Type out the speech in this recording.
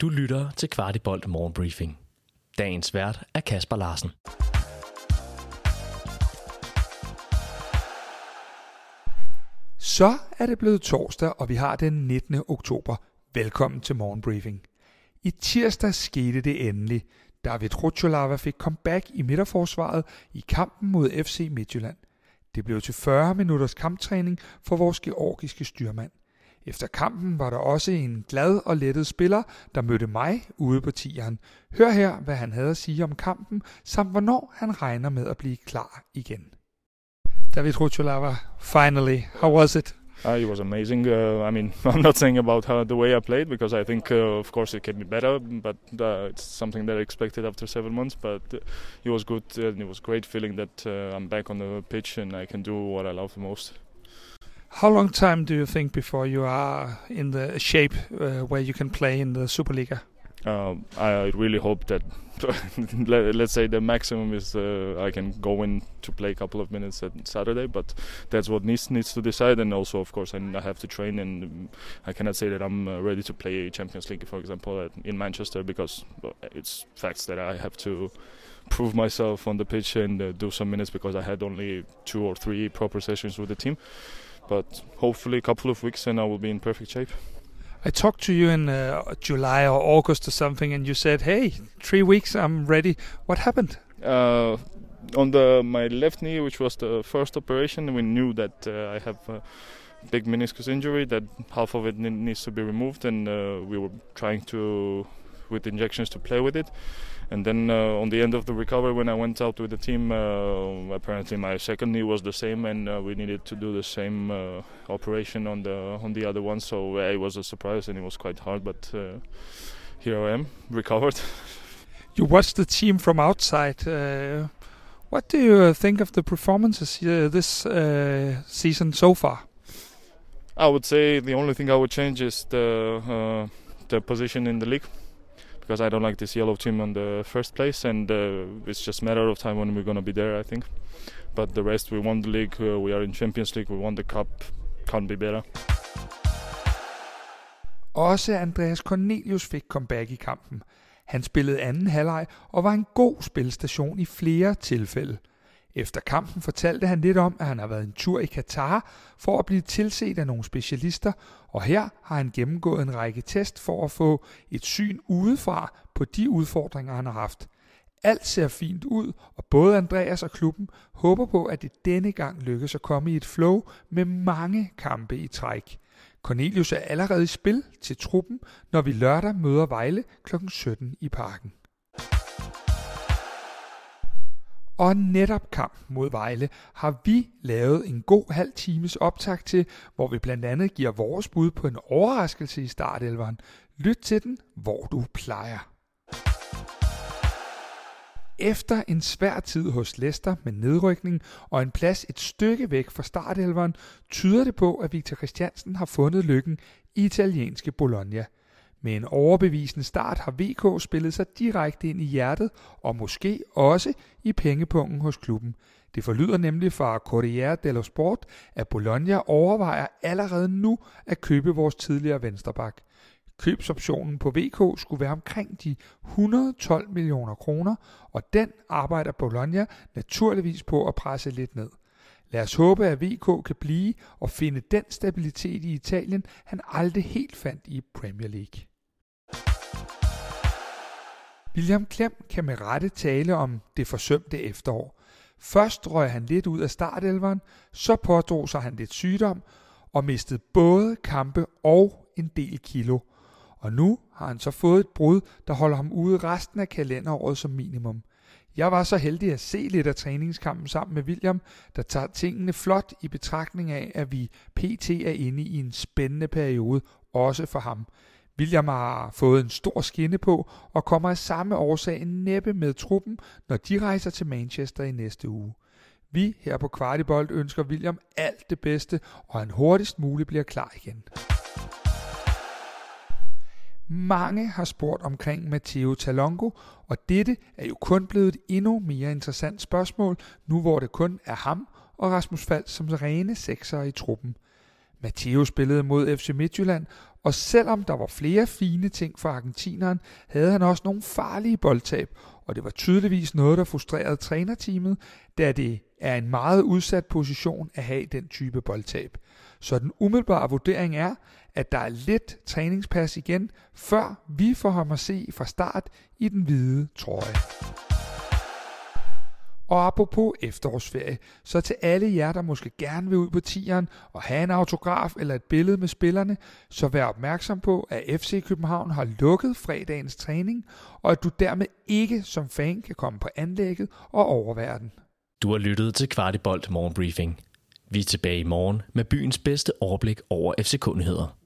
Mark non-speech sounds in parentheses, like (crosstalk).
Du lytter til Kvartibolt Morgenbriefing. Dagens vært er Kasper Larsen. Så er det blevet torsdag, og vi har den 19. oktober. Velkommen til Morgenbriefing. I tirsdag skete det endelig. David Rutscholava fik comeback i midterforsvaret i kampen mod FC Midtjylland. Det blev til 40 minutters kamptræning for vores georgiske styrmand. Efter kampen var der også en glad og lettet spiller, der mødte mig ude på tieren. Hør her, hvad han havde at sige om kampen, samt hvornår han regner med at blive klar igen. David Rutscholava, finally, how was it? Ah, uh, it was amazing. Uh, I mean, (laughs) I'm not saying about how the way I played because I think, uh, of course, it can be better. But uh, it's something that I expected after seven months. But uh, it was good, and it was great feeling that uh, I'm back on the pitch and I can do what I love the most. How long time do you think before you are in the shape uh, where you can play in the Superliga? Um, I really hope that, (laughs) let- let's say, the maximum is uh, I can go in to play a couple of minutes at Saturday. But that's what needs needs to decide. And also, of course, I, have to train, and I cannot say that I'm uh, ready to play Champions League, for example, in Manchester because it's facts that I have to prove myself on the pitch and uh, do some minutes because I had only two or three proper sessions with the team. But hopefully, a couple of weeks, and I will be in perfect shape. I talked to you in uh, July or August or something, and you said, "Hey, three weeks, I'm ready." What happened? Uh, on the my left knee, which was the first operation, we knew that uh, I have a big meniscus injury. That half of it needs to be removed, and uh, we were trying to, with injections, to play with it. And then uh, on the end of the recovery, when I went out with the team, uh, apparently my second knee was the same, and uh, we needed to do the same uh, operation on the on the other one. So it was a surprise, and it was quite hard. But uh, here I am, (laughs) recovered. You watched the team from outside. Uh, what do you think of the performances uh, this uh, season so far? I would say the only thing I would change is the uh, the position in the league because I don't like this yellow team on the first place, and uh, it's just a matter of time when we're gonna be there. I think, but the rest we won the league, uh, we are in Champions League, we won the cup, can't be better. Også Andreas Cornelius fik comeback i kampen. Han spillede anden halvleg og var en god spilstation i flere tilfælde. Efter kampen fortalte han lidt om, at han har været en tur i Katar for at blive tilset af nogle specialister, og her har han gennemgået en række test for at få et syn udefra på de udfordringer, han har haft. Alt ser fint ud, og både Andreas og klubben håber på, at det denne gang lykkes at komme i et flow med mange kampe i træk. Cornelius er allerede i spil til truppen, når vi lørdag møder Vejle kl. 17 i parken. Og netop kampen mod Vejle har vi lavet en god halv times optag til, hvor vi blandt andet giver vores bud på en overraskelse i startelveren. Lyt til den, hvor du plejer. Efter en svær tid hos Leicester med nedrykning og en plads et stykke væk fra startelveren, tyder det på, at Victor Christiansen har fundet lykken i italienske Bologna. Med en overbevisende start har VK spillet sig direkte ind i hjertet og måske også i pengepungen hos klubben. Det forlyder nemlig fra Corriere dello Sport, at Bologna overvejer allerede nu at købe vores tidligere vensterbak. Købsoptionen på VK skulle være omkring de 112 millioner kroner, og den arbejder Bologna naturligvis på at presse lidt ned. Lad os håbe, at VK kan blive og finde den stabilitet i Italien, han aldrig helt fandt i Premier League. William Klem kan med rette tale om det forsømte efterår. Først røg han lidt ud af startelveren, så pådrog sig han lidt sygdom og mistede både kampe og en del kilo. Og nu har han så fået et brud, der holder ham ude resten af kalenderåret som minimum. Jeg var så heldig at se lidt af træningskampen sammen med William, der tager tingene flot i betragtning af, at vi pt. er inde i en spændende periode, også for ham. William har fået en stor skinne på og kommer af samme årsag næppe med truppen, når de rejser til Manchester i næste uge. Vi her på Kvartibolt ønsker William alt det bedste, og han hurtigst muligt bliver klar igen. Mange har spurgt omkring Matteo Talongo, og dette er jo kun blevet et endnu mere interessant spørgsmål, nu hvor det kun er ham og Rasmus Fald som rene sekser i truppen. Matteo spillede mod FC Midtjylland og selvom der var flere fine ting for argentineren, havde han også nogle farlige boldtab, og det var tydeligvis noget, der frustrerede trænerteamet, da det er en meget udsat position at have den type boldtab. Så den umiddelbare vurdering er, at der er lidt træningspas igen, før vi får ham at se fra start i den hvide trøje. Og apropos efterårsferie, så til alle jer, der måske gerne vil ud på tieren og have en autograf eller et billede med spillerne, så vær opmærksom på, at FC København har lukket fredagens træning, og at du dermed ikke som fan kan komme på anlægget og overvære den. Du har lyttet til Kvartibolt Morgenbriefing. Vi er tilbage i morgen med byens bedste overblik over FC-kundigheder.